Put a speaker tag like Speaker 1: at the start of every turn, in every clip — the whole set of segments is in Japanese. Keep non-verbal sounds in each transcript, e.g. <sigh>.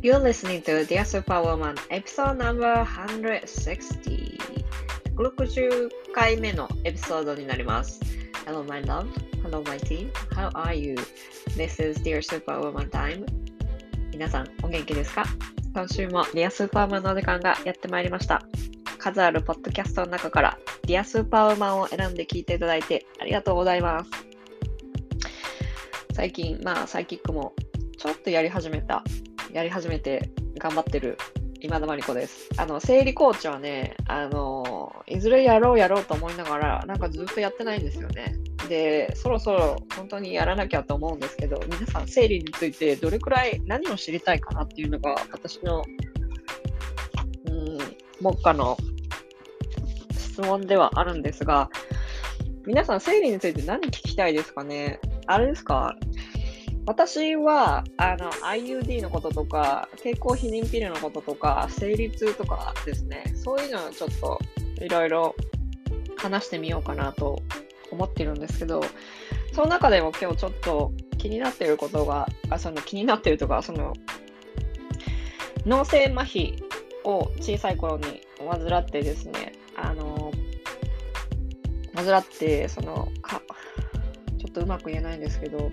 Speaker 1: You're listening to Dear Superwoman episode number 160 160回目のエピソードになります。Hello my love, hello my team, how are you? This is Dear Superwoman time 皆さんお元気ですか今週も Dear Superwoman の時間がやってまいりました。数あるポッドキャストの中から Dear Superwoman を選んで聞いていただいてありがとうございます。最近、まあサイキックもちょっとやり始めたやり始めて頑張ってる今田真理子です。あの、生理コーチはね、あの、いずれやろうやろうと思いながら、なんかずっとやってないんですよね。で、そろそろ本当にやらなきゃと思うんですけど、皆さん生理についてどれくらい何を知りたいかなっていうのが私の、うん、目下の質問ではあるんですが、皆さん生理について何聞きたいですかね？あれですか？私はあの IUD のこととか、経口避妊ピルのこととか、生理痛とかですね、そういうのをちょっといろいろ話してみようかなと思ってるんですけど、その中でも今日ちょっと気になっていることが、あその気になってるとか、その脳性麻痺を小さい頃に患ってですね、あの、患って、その、かちょっとうまく言えないんですけど、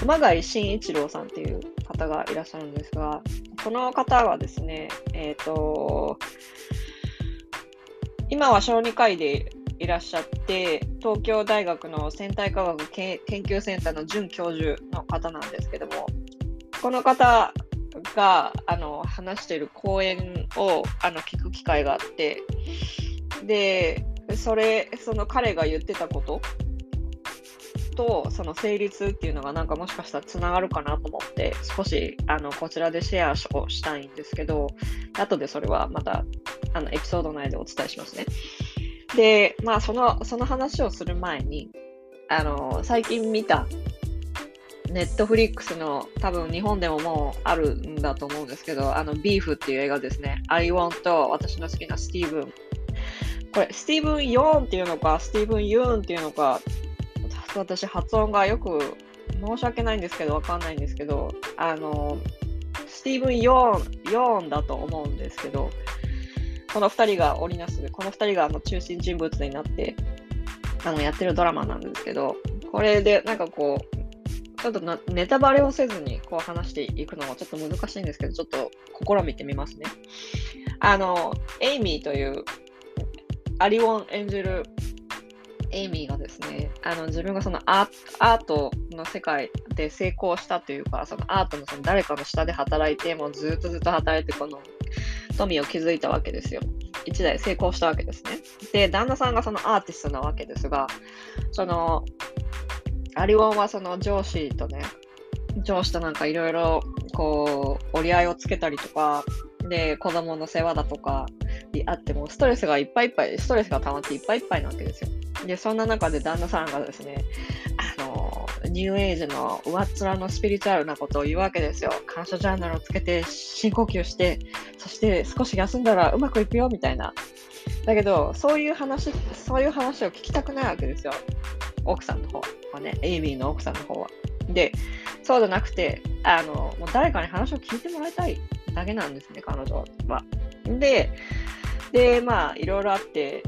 Speaker 1: 熊谷慎一郎さんっていう方がいらっしゃるんですが、この方はですね、えっ、と、今は小児科医でいらっしゃって、東京大学の生体科学研究センターの准教授の方なんですけども、この方があの話している講演をあの聞く機会があって、で、それ、その彼が言ってたこととその成立っていうのがなんかもしかしたらつながるかなと思って少しあのこちらでシェアをしたいんですけど後でそれはまたあのエピソード内でお伝えしますね。で、まあそのその話をする前にあの最近見たネットフリックスの多分日本でももうあるんだと思うんですけどあのビーフっていう映画ですね。I want と私の好きなスティーブンこれスティーブン・ヨーンっていうのかスティーブン・ユーンっていうのか私発音がよく申し訳ないんですけどわかんないんですけどあのスティーブン・ヨーンヨーンだと思うんですけどこの2人が織りなすこの2人があの中心人物になってあのやってるドラマなんですけどこれでなんかこうちょっとネタバレをせずにこう話していくのもちょっと難しいんですけどちょっと試みてみますね。あのエイミーというアリウォン演じるエイミーがですね、あの自分がそのアートの世界で成功したというか、そのアートのその誰かの下で働いて、もうずっとずっと働いて、この富を築いたわけですよ。一代成功したわけですね。で、旦那さんがそのアーティストなわけですが、その、アリウォンはその上司とね、上司となんかいろいろこう折り合いをつけたりとか、で、子供の世話だとかあっても、ストレスがいっぱいいっぱい、ストレスが溜まっていっぱいいっぱいなわけですよ。で、そんな中で旦那さんがですね、あの、ニューエイジの上っ面のスピリチュアルなことを言うわけですよ。感謝ジャーナルをつけて深呼吸して、そして少し休んだらうまくいくよ、みたいな。だけど、そういう話、そういう話を聞きたくないわけですよ。奥さんの方はね、エイミーの奥さんの方は。で、そうじゃなくて、あの、もう誰かに話を聞いてもらいたいだけなんですね、彼女は。で、で、まあ、いろいろあって、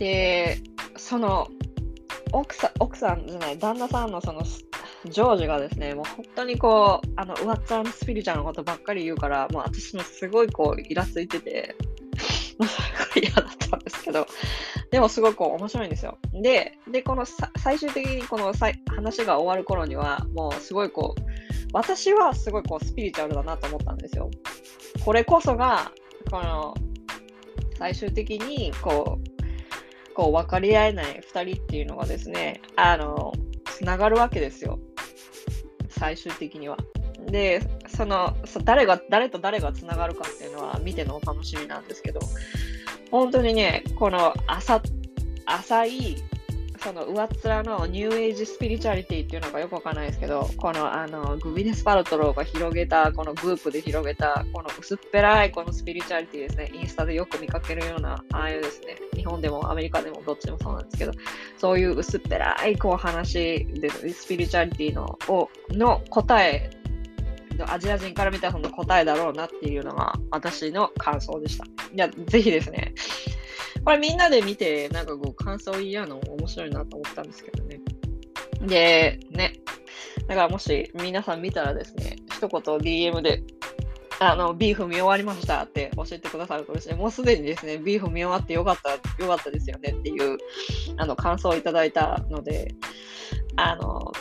Speaker 1: で、その奥さん、奥さんじゃない、旦那さんのそのジョージがですね、もう本当にこう、あの、上っ面のスピリチュアルのことばっかり言うから、もう私もすごいこう、イラついてて、もうすごい嫌だったんですけど、でもすごく面白いんですよ。で、で、この最終的にこの話が終わる頃には、もうすごいこう、私はすごいこう、スピリチュアルだなと思ったんですよ。これこそが、この、最終的にこう、こう分かり合えない2人っていうのがですね、あの、つながるわけですよ。最終的には。で、その、そ誰が、誰と誰がつながるかっていうのは見てのお楽しみなんですけど、本当にね、この浅、浅い、その上っ面のニューエイジスピリチュアリティっていうのがよくわかんないですけど、このあのグウィネス・パルトローが広げた、このグープで広げた、この薄っぺらいこのスピリチュアリティですね、インスタでよく見かけるような、ああいうですね、日本でもアメリカでもどっちでもそうなんですけど、そういう薄っぺらいこう話で、スピリチュアリティのをの答えアジア人から見たその答えだろうなっていうのが私の感想でした。いや、ぜひですね。これみんなで見て、なんかこう感想言い合うの面白いなと思ったんですけどね。で、ね。だからもし皆さん見たらですね、一言 DM で、あの、ビーフ見終わりましたって教えてくださるとですね、もうすでにですね、ビーフ見終わってよかった、よかったですよねっていう、あの、感想をいただいたので、あの、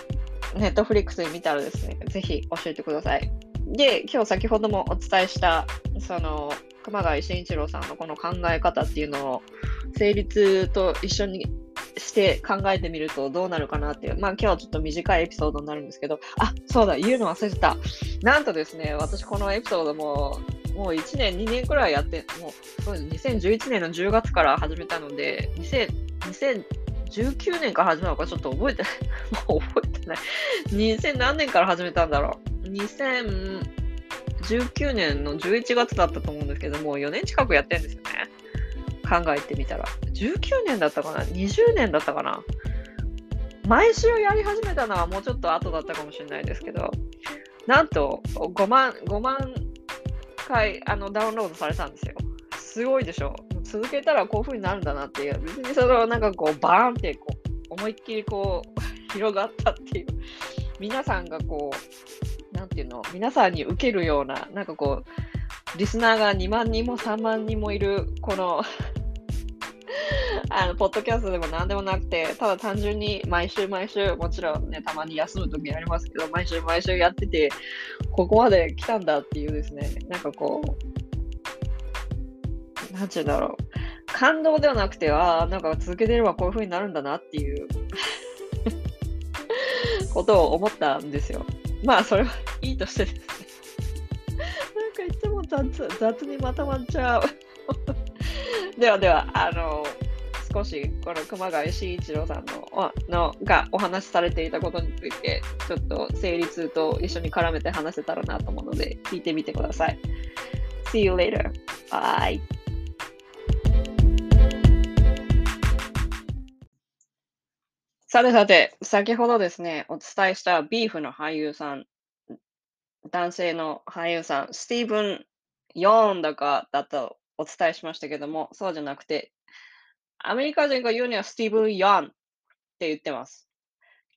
Speaker 1: ネットフリックスで見たらですね、ぜひ教えてください。で、今日先ほどもお伝えした、その、熊谷慎一郎さんのこの考え方っていうのを、成立と一緒にして考えてみるとどうなるかなっていう、まあ今日はちょっと短いエピソードになるんですけど、あ、そうだ、言うの忘れてた。なんとですね、私このエピソードも、もう1年、2年くらいやって、もう、そうです、2011年の10月から始めたので、2000、2019年から始めたのかちょっと覚えてない。<laughs> もう覚えてない。2000何年から始めたんだろう。2019年の11月だったと思うんですけどもう、4年近くやってるんですよね。考えてみたら。19年だったかな ?20 年だったかな？毎週やり始めたのはもうちょっと後だったかもしれないですけど、なんと5万、5万回あのダウンロードされたんですよ。すごいでしょ？続けたらこういう風になるんだなっていう、別にそのなんかこうバーンってこう思いっきりこう <laughs> 広がったっていう、皆さんがこう、なんていうの、皆さんに受けるような、なんかこう、リスナーが2万人も3万人もいる、この <laughs> あの、ポッドキャストでも何でもなくて、ただ単純に毎週毎週、もちろんね、たまに休む時ありますけど、毎週毎週やってて、ここまで来たんだっていうですね、なんかこう、なんちゅうんだろう。感動ではなくて、ああ、なんか続けてればこういう風になるんだなっていう <laughs> ことを思ったんですよ。まあ、それはいいとしてですね。なんかいつも雑雑にまとまっちゃう <laughs> ではでは、あの、少しこの熊谷慎一郎さんののがお話しされていたことについて、ちょっと成立と一緒に絡めて話せたらなと思うので、聞いてみてください。See you later. Bye. さてさて、先ほどですね、お伝えしたビーフの俳優さん、男性の俳優さん、スティーブン・ヨーンだかだとお伝えしましたけども、そうじゃなくて、アメリカ人が言うにはスティーブン・ヤンって言ってます。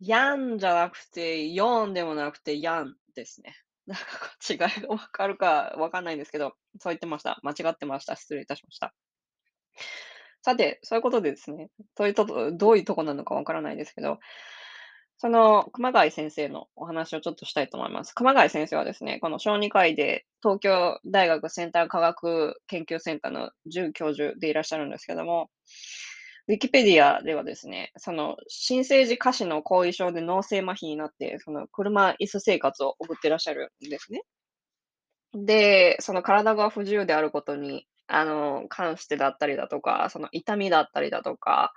Speaker 1: ヤンじゃなくて、ヨーンでもなくて、ヤンですね。なんか違いがわかるかわかんないんですけど、そう言ってました。間違ってました。失礼いたしました。さて、そういうことでですね、そういうとどういうとこなのかわからないですけど、その熊谷先生のお話をちょっとしたいと思います。熊谷先生はですね、この小児科医で東京大学センター科学研究センターの准教授でいらっしゃるんですけども、ウィキペディアではですね、その新生児下肢の後遺症で脳性麻痺になって、その車椅子生活を送ってらっしゃるんですね。で、その体が不自由であることに、あの、関してだったりだとか、その痛みだったりだとか、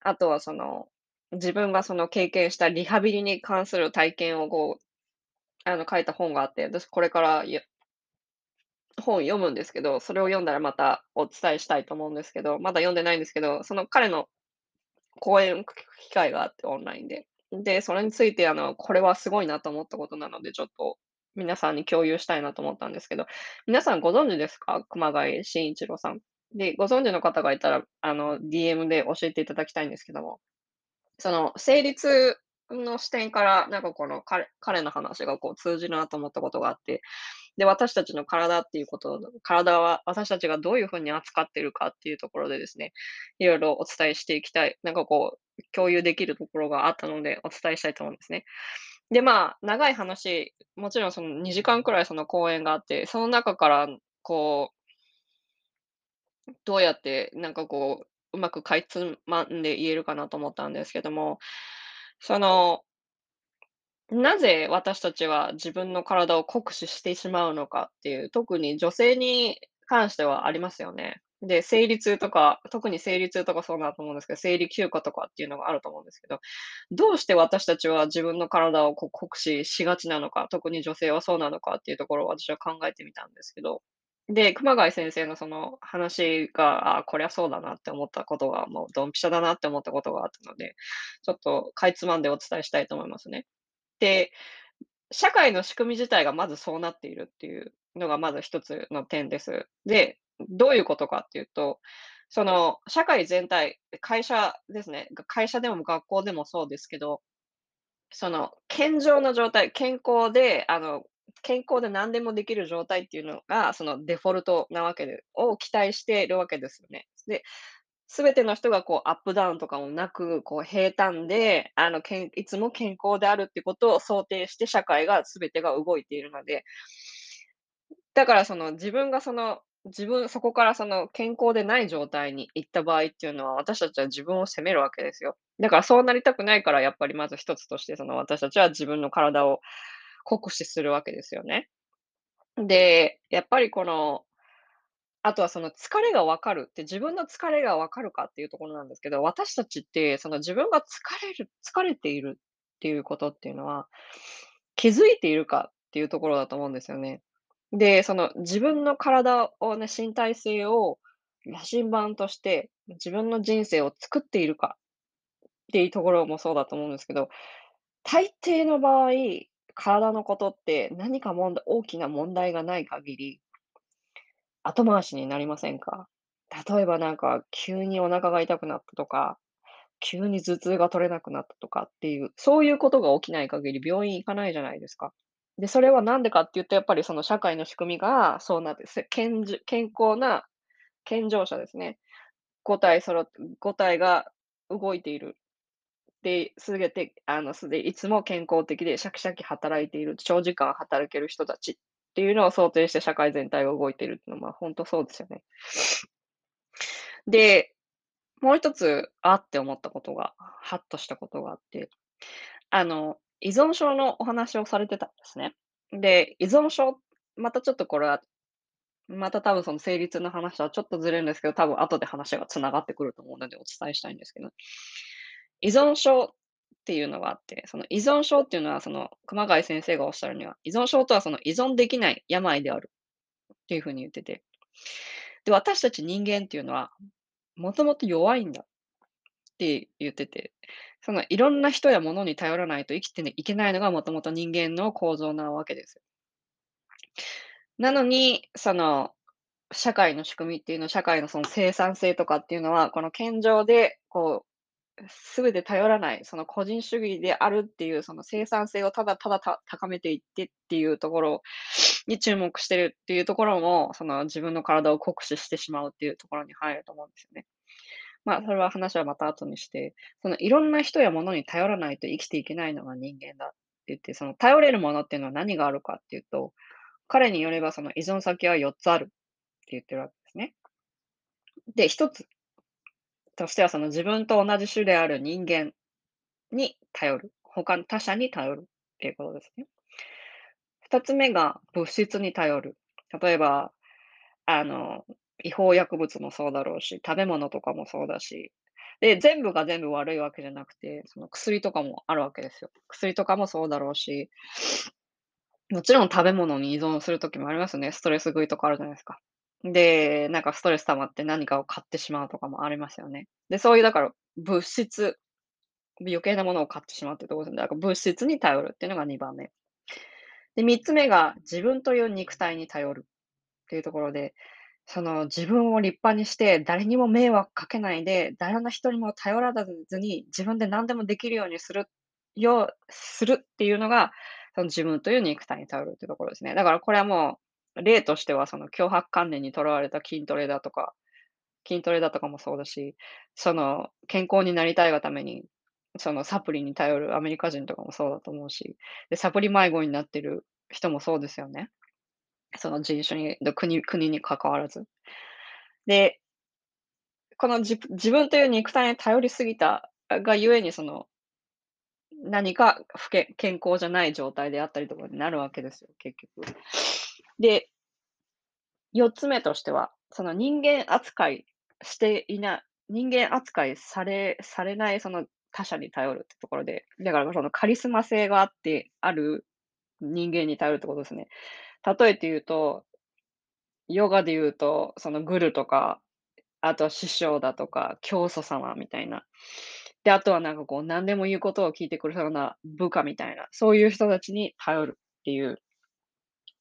Speaker 1: あとはその自分がその経験したリハビリに関する体験をこう、あの、書いた本があって、私これからや本読むんですけど、それを読んだらまたお伝えしたいと思うんですけど、まだ読んでないんですけど、その彼の講演を聞く機会があって、オンラインで。で、それについて、あの、これはすごいなと思ったことなので、ちょっと皆さんに共有したいなと思ったんですけど、皆さんご存知ですか？熊谷慎一郎さん。で、ご存知の方がいたら、あの、DM で教えていただきたいんですけども、その、成立の視点から、なんかこの彼彼の話がこう通じるなと思ったことがあって、で、私たちの体っていうこと体は私たちがどういうふうに扱ってるかっていうところでですね、いろいろお伝えしていきたい、なんかこう、共有できるところがあったので、お伝えしたいと思うんですね。で、まあ、長い話、もちろんその2時間くらいその講演があって、その中から、こう、どうやって、なんかこう、うまくかいつまんで言えるかなと思ったんですけども、その、なぜ私たちは自分の体を酷使してしまうのかっていう、特に女性に関してはありますよね。で、生理痛とか、特に生理痛とかそうだと思うんですけど、生理休暇とかっていうのがあると思うんですけど、どうして私たちは自分の体をこう酷使しがちなのか、特に女性はそうなのかっていうところを私は考えてみたんですけど、で、熊谷先生のその話が、あこりゃそうだなって思ったことが、もうドンピシャだなって思ったことがあったので、ちょっとかいつまんでお伝えしたいと思いますね。で、社会の仕組み自体がまずそうなっているっていうのがまず一つの点です。で、どういうことかっていうと、その社会全体、会社ですね。会社でも学校でもそうですけど、その健常な状態、健康で、あの、健康で何でもできる状態っていうのが、そのデフォルトなわけでを期待しているわけですよね。で、すべての人がこうアップダウンとかもなく、こう平坦で、あの、けんいつも健康であるってことを想定して社会がすべてが動いているので、だからその自分がその、自分そこからその健康でない状態に行った場合っていうのは、私たちは自分を責めるわけですよ。だからそうなりたくないから、やっぱりまず一つとして、その私たちは自分の体を酷使するわけですよね。で、やっぱりこのあとはその疲れが分かるって、自分の疲れが分かるかっていうところなんですけど、私たちってその自分が疲れる疲れているっていうことっていうのは、気づいているかっていうところだと思うんですよね。で、その自分の体をね、身体性を羅針盤として、自分の人生を作っているかっていうところもそうだと思うんですけど、大抵の場合、体のことって何か問題大きな問題がない限り後回しになりませんか？例えばなんか、急にお腹が痛くなったとか、急に頭痛が取れなくなったとかっていう、そういうことが起きない限り病院行かないじゃないですか。で、それはなんでかっていうと、やっぱりその社会の仕組みがそうなって、せ健じ健康な健常者ですね。5体そろって5体が動いている。で、すべて、あの、すでいつも健康的でシャキシャキ働いている、長時間働ける人たちっていうのを想定して社会全体が動いているっていうのは、まあ、本当そうですよね。で、もう一つ、あって思ったことが、ハッとしたことがあって、あの、依存症のお話をされてたんですね。で、依存症、またちょっとこれは、また多分その成立の話はちょっとずれるんですけど、多分後で話が繋がってくると思うのでお伝えしたいんですけど、依存症っていうのがあって、その依存症っていうのは、その熊谷先生がおっしゃるには、依存症とはその依存できない病であるっていうふうに言ってて、で、私たち人間っていうのは、もともと弱いんだって言ってて、そのいろんな人や物に頼らないと生きていけないのがもともと人間の構造なわけです。なのに、その社会の仕組みっていうの、社会のその生産性とかっていうのは、この健常でこう、すべて頼らない、その個人主義であるっていう、その生産性をただただ高めていってっていうところに注目してるっていうところも、その自分の体を酷使してしまうっていうところに入ると思うんですよね。まあ、それは話はまた後にして、そのいろんな人や物に頼らないと生きていけないのが人間だって言って、その頼れるものっていうのは何があるかっていうと、彼によればその依存先は4つあるって言ってるわけですね。で、1つとしてはその自分と同じ種である人間に頼る。他の他者に頼るっていうことですね。2つ目が物質に頼る。例えば、あの、違法薬物もそうだろうし、食べ物とかもそうだし、で、全部が全部悪いわけじゃなくて、その薬とかもあるわけですよ。薬とかもそうだろうし、もちろん食べ物に依存する時もありますよね。ストレス食いとかあるじゃないですか。で、なんかストレス溜まって何かを買ってしまうとかもありますよね。で、そういうだから物質、余計なものを買ってしまうってところですね。だから物質に頼るっていうのが2番目。で、3つ目が自分という肉体に頼るっていうところで、その自分を立派にして、誰にも迷惑かけないで、誰の人にも頼らずに、自分で何でもできるようにするよするっていうのが、その自分という肉体に頼るっていうところですね。だからこれはもう、例としてはその脅迫観念にとらわれた筋トレだとか、筋トレだとかもそうだし、その健康になりたいがために、そのサプリに頼るアメリカ人とかもそうだと思うし、で、サプリ迷子になってる人もそうですよね。その人種に、国国に関わらず。で、このじ自分という肉体に頼りすぎたがゆえに、その、何か不け健康じゃない状態であったりとかになるわけですよ、結局。で、4つ目としては、その人間扱いしていない人間扱いされされないその他者に頼るってところで、だからそのカリスマ性があってある人間に頼るってことですね。例えて言うと、ヨガで言うと、そのグルとか、あと師匠だとか、教祖様みたいな。で、あとはなんかこう、何でも言うことを聞いてくれそうな部下みたいな、そういう人たちに頼るっていう、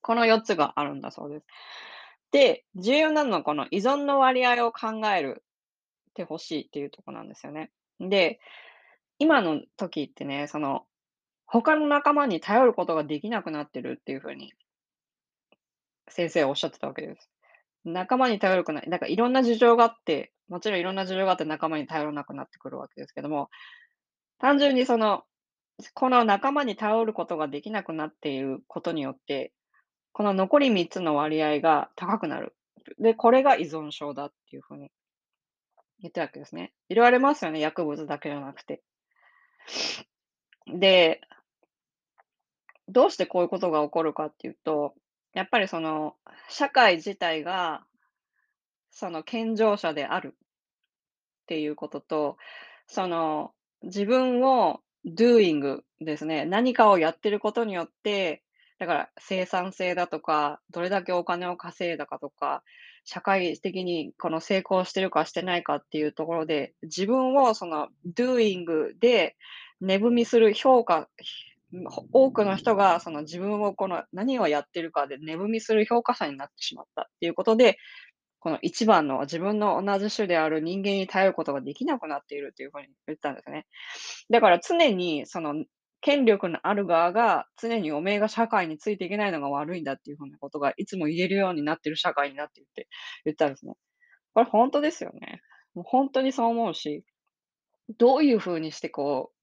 Speaker 1: この4つがあるんだそうです。で、重要なのはこの依存の割合を考えるてほしいっていうとこなんですよね。で、今の時ってね、その、他の仲間に頼ることができなくなってるっていう風に先生はおっしゃってたわけです。仲間に頼るくない、なんかいろんな事情があって、もちろんいろんな事情があって仲間に頼らなくなってくるわけですけども、単純にその、この仲間に頼ることができなくなっていることによって、この残り3つの割合が高くなる。で、これが依存症だっていう風に言ってるわけですね。言われますよね、薬物だけじゃなくて。で、どうしてこういうことが起こるかっていうと、やっぱりその、社会自体が、その健常者であるっていうことと、その、自分を doing ですね、何かをやってることによって、だから生産性だとか、どれだけお金を稼いだかとか、社会的にこの成功してるかしてないかっていうところで、自分をその doing で値踏みする評価多くの人がその自分をこの何をやってるかで値踏みする評価者になってしまったっていうことで、この一番の自分の同じ種である人間に頼ることができなくなっているというふうに言ったんですね。だから常にその権力のある側が常におめえが社会についていけないのが悪いんだっていうふうなことがいつも言えるようになっている社会になっていって言ったんですね。これ本当ですよね。もう本当にそう思うし、どういうふうにしてこう、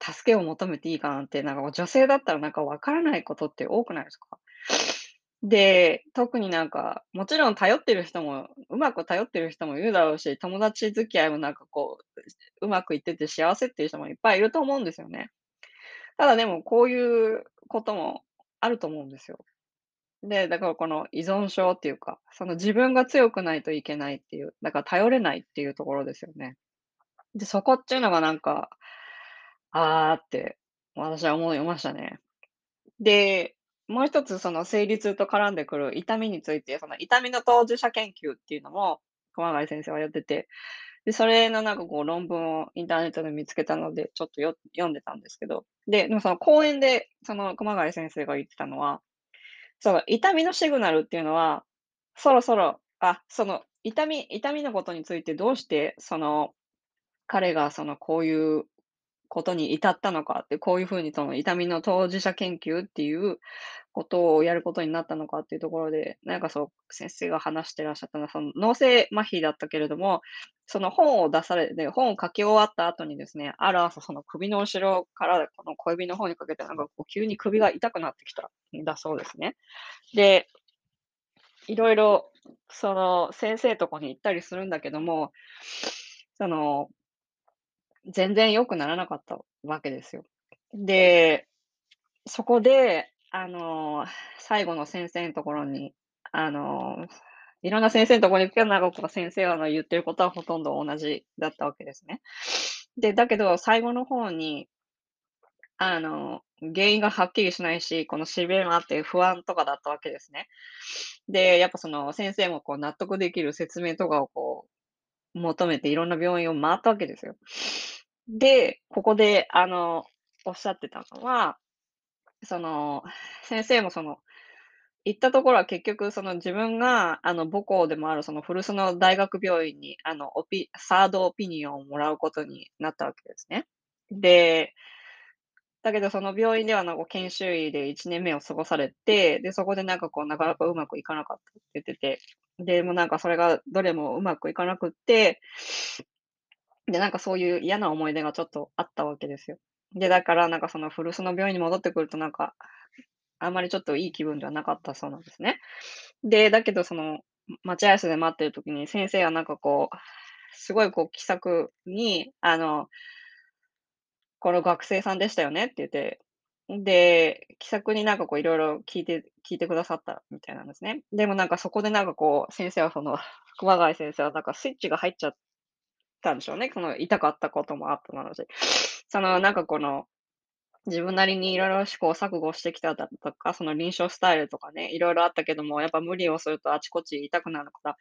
Speaker 1: 助けを求めていいかなんて、なんか女性だったらなんかわからないことって多くないですか？<sniffs> で、特になんか、もちろん頼ってる人も、うまく頼ってる人もいるだろうし、友達付き合いもなんかこう、うまくいってて幸せっていう人もいっぱいいると思うんですよね。ただでも、こういうこともあると思うんですよ。で、だからこの依存症っていうか、その自分が強くないといけないっていう、だから頼れないっていうところですよね。で、そこっていうのがなんか、ああって私は思いましたね。で、もう一つその生理痛と絡んでくる痛みについて、その痛みの当事者研究っていうのも、熊谷先生はやってて、で、それのなんかこう論文をインターネットで見つけたので、ちょっとよ読んでたんですけど、で、でもその講演で、その熊谷先生が言ってたのは、その痛みのシグナルっていうのは、そろそろ、あ、その痛み痛みのことについてどうして、その、彼がそのこういうことに至ったのかって、こういうふうにその痛みの当事者研究っていうことをやることになったのかっていうところで、なんかそう、先生が話してらっしゃったのは、その脳性麻痺だったけれども、その本を出されて、本を書き終わった後にですね、ある朝その首の後ろからこの小指の方にかけてなんかこう急に首が痛くなってきたんだそうですね。で、いろいろその先生とこに行ったりするんだけども、その全然良くならなかったわけですよ。で、そこで、あの、最後の先生のところに、あの、いろんな先生のところに行くけど、長子が先生の言ってることはほとんど同じだったわけですね。で、だけど最後の方に、あの、原因がはっきりしないし、このしびれもあって不安とかだったわけですね。で、やっぱその先生もこう納得できる説明とかをこう求めていろんな病院を回ったわけですよ。で、ここで、あの、おっしゃってたのは、その、先生もその、行ったところは結局その自分が、あの、母校でもあるその古巣の大学病院に、あの、オピサードオピニオンをもらうことになったわけですね。で、だけどその病院ではなんか研修医で1年目を過ごされて、で、そこでなんかこうなかなかうまくいかなかったって言ってて、で、もなんかそれがどれもうまくいかなくって、で、なんかそういう嫌な思い出がちょっとあったわけですよ。で、だからなんかその古巣の病院に戻ってくるとなんか、あんまりちょっといい気分ではなかったそうなんですね。で、だけどその、待合室で待ってる時に先生はなんかこう、すごいこう気さくに、あの、この学生さんでしたよねって言って、で、気さくになんかこういろいろ聞いて聞いてくださったみたいなんですね。でもなんかそこでなんかこう、先生はその、熊谷先生はなんかスイッチが入っちゃったんでしょうね。その痛かったこともあったので。<sniffs> そのなんかこの、自分なりにいろいろ試行錯誤してきただとか、その臨床スタイルとかね、いろいろあったけども、やっぱ無理をするとあちこち痛くなるから、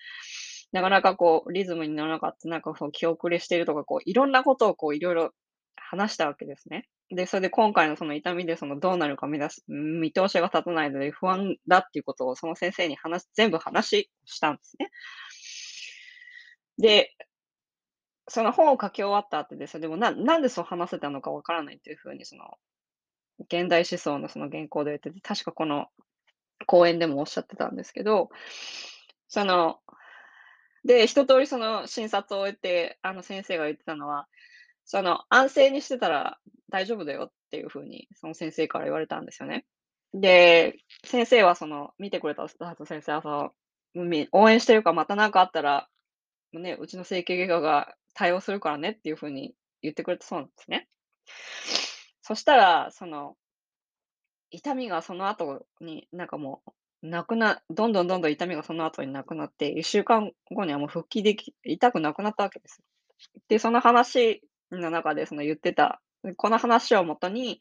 Speaker 1: なかなかこうリズムに乗らなかった、なんかそう気遅れしているとか、こういろんなことをこういろいろ話したわけですね。で、それで今回のその痛みでそのどうなるか見出す見通しが立たないので不安だっていうことをその先生に話全部話したんですね。で、その本を書き終わった後で、それでもななんでそう話せたのかわからないっていうふうにその、現代思想のその原稿で言ってて、確かこの講演でもおっしゃってたんですけど、その、で、一通りその診察を終えて、あの先生が言ってたのは、その安静にしてたら大丈夫だよっていうふうに、その先生から言われたんですよね。で、先生はその、見てくれたスタート先生はその、応援してるかまた何かあったら、ね、うちの整形外科が対応するからねっていうふうに言ってくれたそうなんですね。そしたら、その、痛みがその後に、なんかもう、なくなどんどんどんどん痛みがその後になくなって、1週間後にはもう復帰でき痛くなくなったわけです。で、その話の中でその言ってた、この話をもとに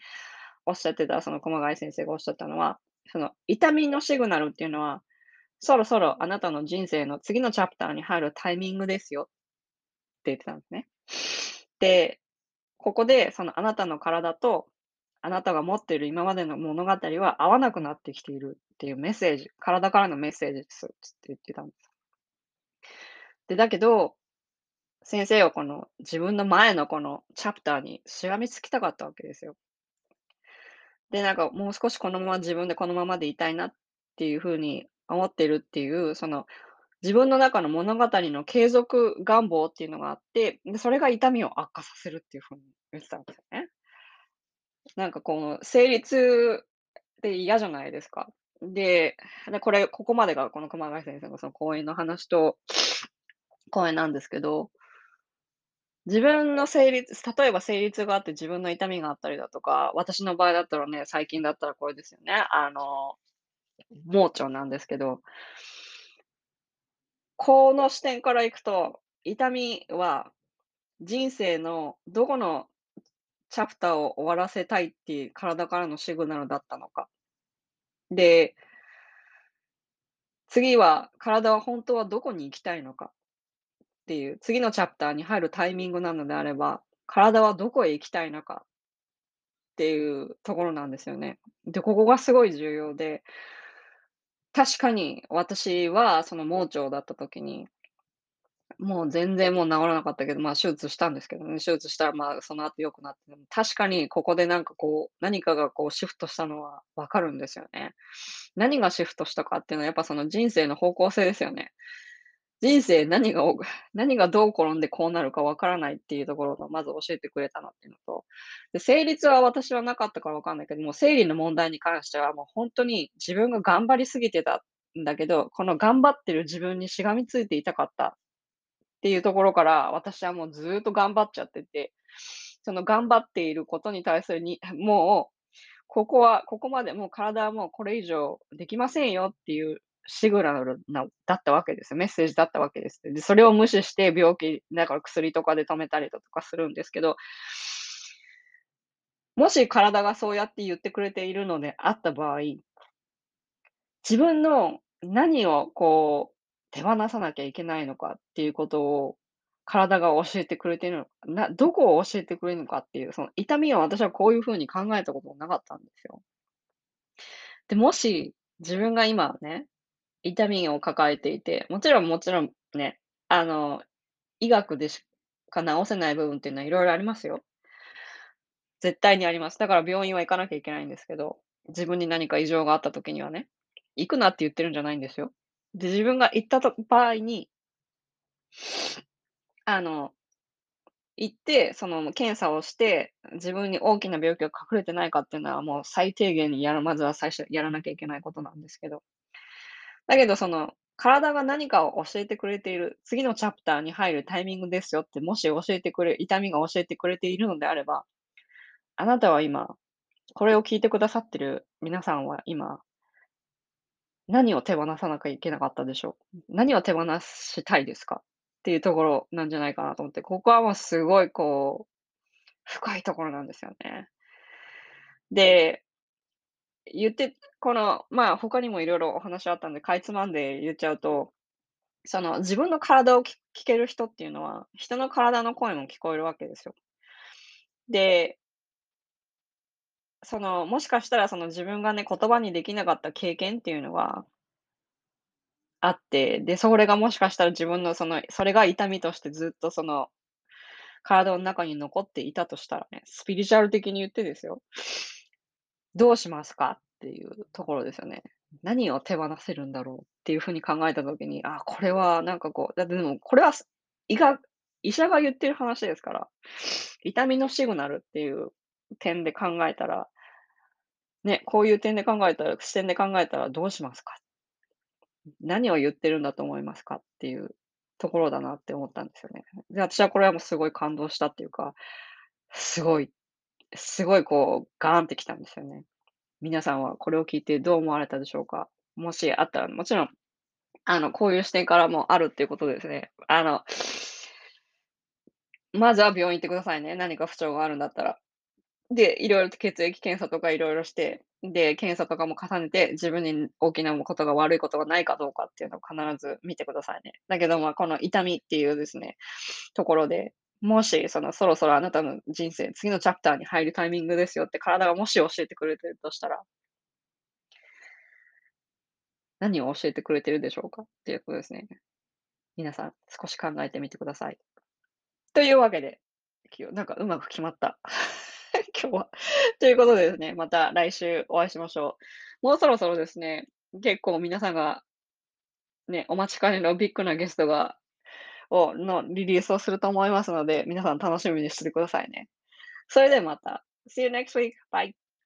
Speaker 1: おっしゃってたその駒貝先生がおっしゃったのは、その痛みのシグナルっていうのは、そろそろあなたの人生の次のチャプターに入るタイミングですよ言ってたんですね。で、ここでそのあなたの体とあなたが持っている今までの物語は合わなくなってきているっていうメッセージ、体からのメッセージですって言ってたんです。で、だけど、先生はこの自分の前のこのチャプターにしがみつきたかったわけですよ。で、なんかもう少しこのまま自分でこのままでいたいなっていうふうに思ってるっていう、その自分の中の物語の継続願望っていうのがあって、それが痛みを悪化させるっていうふうに言ってたんですよね。なんかこの成立って嫌じゃないですか。で、でこれ、ここまでがこの熊谷先生のその講演の話と、講演なんですけど、自分の成立例えば成立があって自分の痛みがあったりだとか、私の場合だったらね、最近だったらこれですよね。あの、盲腸なんですけど、この視点からいくと、痛みは人生のどこのチャプターを終わらせたいっていう体からのシグナルだったのか。で、次は体は本当はどこに行きたいのかっていう、次のチャプターに入るタイミングなのであれば、体はどこへ行きたいのかっていうところなんですよね。で、ここがすごい重要で、確かに私はその盲腸だった時にもう全然もう治らなかったけど、まあ、手術したんですけどね、手術したら、まあ、その後良くなって、確かにここでなんかこう、何かがこうシフトしたのはわかるんですよね。何がシフトしたかっていうのはやっぱその人生の方向性ですよね。人生何が <laughs> 何がどう転んでこうなるか分からないっていうところがまず教えてくれたなっていうのと、で、成立は私はなかったから分かんないけども、生理の問題に関してはもう本当に自分が頑張りすぎてたんだけど、この頑張ってる自分にしがみついていたかったっていうところから、私はもうずっと頑張っちゃってて、その頑張っていることに対するに、もう、ここは、ここまでもう体はもうこれ以上できませんよっていうシグナルなだったわけですよ。メッセージだったわけです。で、それを無視して病気、だから薬とかで止めたりだとかするんですけど、もし体がそうやって言ってくれているのであった場合、自分の何をこう、手放さなきゃいけないのかっていうことを、体が教えてくれているのかなどこを教えてくれるのかっていう、その痛みを私はこういう風に考えたこともなかったんですよ。で、もし自分が今ね、痛みを抱えていて、もちろんもちろんね、あの、医学でしか治せない部分っていうのは色々ありますよ。絶対にあります。だから病院は行かなきゃいけないんですけど、自分に何か異常があった時にはね、行くなって言ってるんじゃないんですよ。で、自分が行ったと場合にあの、行って、その検査をして、自分に大きな病気が隠れてないかっていうのは、もう最低限にやるまずは最初やらなきゃいけないことなんですけど。だけど、その、体が何かを教えてくれている、次のチャプターに入るタイミングですよって、もし教えてくれ痛みが教えてくれているのであれば、あなたは今、これを聞いてくださってる皆さんは今何を手放さなきゃいけなかったでしょう？何を手放したいですか？っていうところなんじゃないかなと思って、ここはもうすごいこう、深いところなんですよね。で、言って、この、まあ他にもいろいろお話あったんで、かいつまんで言っちゃうと、その自分の体をき聞ける人っていうのは、人の体の声も聞こえるわけですよ。で、その、もしかしたらその自分がね、言葉にできなかった経験っていうのはあって、で、それがもしかしたら自分のその、それが痛みとしてずっとその、体の中に残っていたとしたらね、スピリチュアル的に言ってですよ。どうしますかっていうところですよね。何を手放せるんだろうっていう風に考えた時に、あ、これはなんかこう、だってでもこれは、医が医者が言ってる話ですから、痛みのシグナルっていう点で考えたら、ね、こういう点で考えたら視点で考えたらどうしますか？何を言ってるんだと思いますかっていうところだなって思ったんですよね。で、私はこれはもうすごい感動したっていうか、すごいすごいこうガーンってきたんですよね。皆さんはこれを聞いてどう思われたでしょうか？もしあったら、もちろん、あの、こういう視点からもあるっていうことですね。あの <sniffs> まずは病院行ってくださいね、何か不調があるんだったら。で、色々と血液検査とか色々して、で、検査とかも重ねて、自分に大きなことが悪いことがないかどうかっていうのを必ず見てくださいね。だけど、まあ、この痛みっていうですね、ところで、もしそのそろそろあなたの人生、次のチャプターに入るタイミングですよって体がもし教えてくれてるとしたら何を教えてくれてるでしょうかっていうことですね。皆さん、少し考えてみてください。というわけで、きよなんかうまく決まった。<laughs> 今日は。ということでですね、また来週お会いしましょう。もうそろそろですね、結構皆さんがね、お待ちかねのビッグなゲストがをのリリースをすると思いますので、皆さん楽しみにしててくださいね。それではまた。See you next week. Bye.